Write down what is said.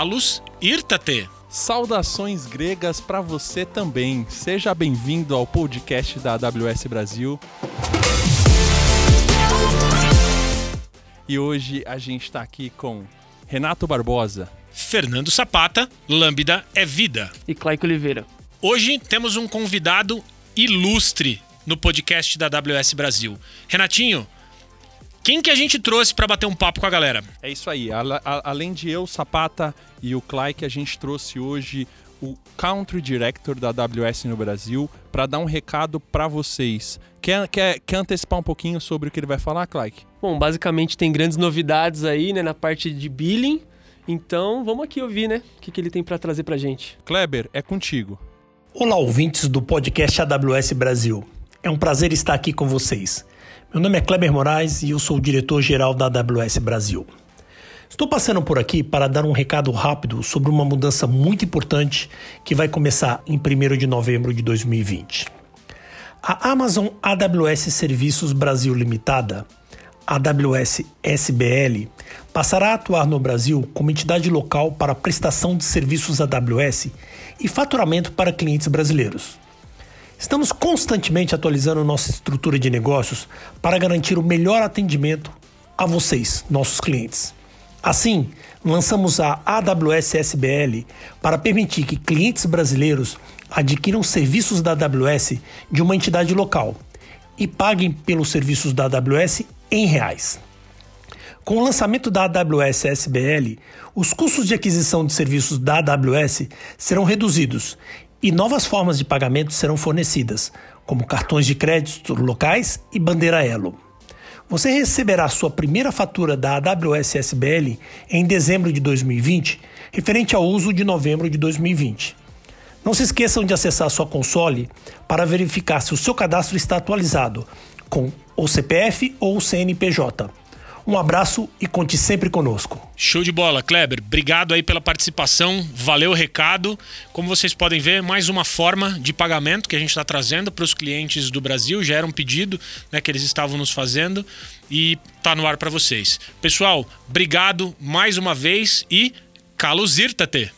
Carlos Irtate. Saudações gregas para você também. Seja bem-vindo ao podcast da AWS Brasil. E hoje a gente está aqui com Renato Barbosa, Fernando Sapata, Lambda é Vida. E Claico Oliveira. Hoje temos um convidado ilustre no podcast da AWS Brasil. Renatinho, quem que a gente trouxe para bater um papo com a galera? É isso aí. A, a, além de eu, Sapata e o Clay, que a gente trouxe hoje o Country Director da AWS no Brasil para dar um recado para vocês. Quer, quer, quer antecipar um pouquinho sobre o que ele vai falar, Clay? Bom, basicamente tem grandes novidades aí, né, na parte de billing. Então, vamos aqui ouvir, né, o que, que ele tem para trazer para gente. Kleber, é contigo. Olá, ouvintes do podcast AWS Brasil. É um prazer estar aqui com vocês. Meu nome é Kleber Moraes e eu sou o diretor-geral da AWS Brasil. Estou passando por aqui para dar um recado rápido sobre uma mudança muito importante que vai começar em 1 de novembro de 2020. A Amazon AWS Serviços Brasil Limitada, AWS SBL, passará a atuar no Brasil como entidade local para prestação de serviços AWS e faturamento para clientes brasileiros. Estamos constantemente atualizando nossa estrutura de negócios para garantir o melhor atendimento a vocês, nossos clientes. Assim, lançamos a AWS SBL para permitir que clientes brasileiros adquiram serviços da AWS de uma entidade local e paguem pelos serviços da AWS em reais. Com o lançamento da AWS SBL, os custos de aquisição de serviços da AWS serão reduzidos e novas formas de pagamento serão fornecidas, como cartões de crédito locais e bandeira Elo. Você receberá sua primeira fatura da AWS SBL em dezembro de 2020, referente ao uso de novembro de 2020. Não se esqueçam de acessar sua console para verificar se o seu cadastro está atualizado com o CPF ou o CNPJ. Um abraço e conte sempre conosco. Show de bola, Kleber. Obrigado aí pela participação. Valeu o recado. Como vocês podem ver, mais uma forma de pagamento que a gente está trazendo para os clientes do Brasil. Já era um pedido né, que eles estavam nos fazendo e tá no ar para vocês. Pessoal, obrigado mais uma vez e Carlos Irtate.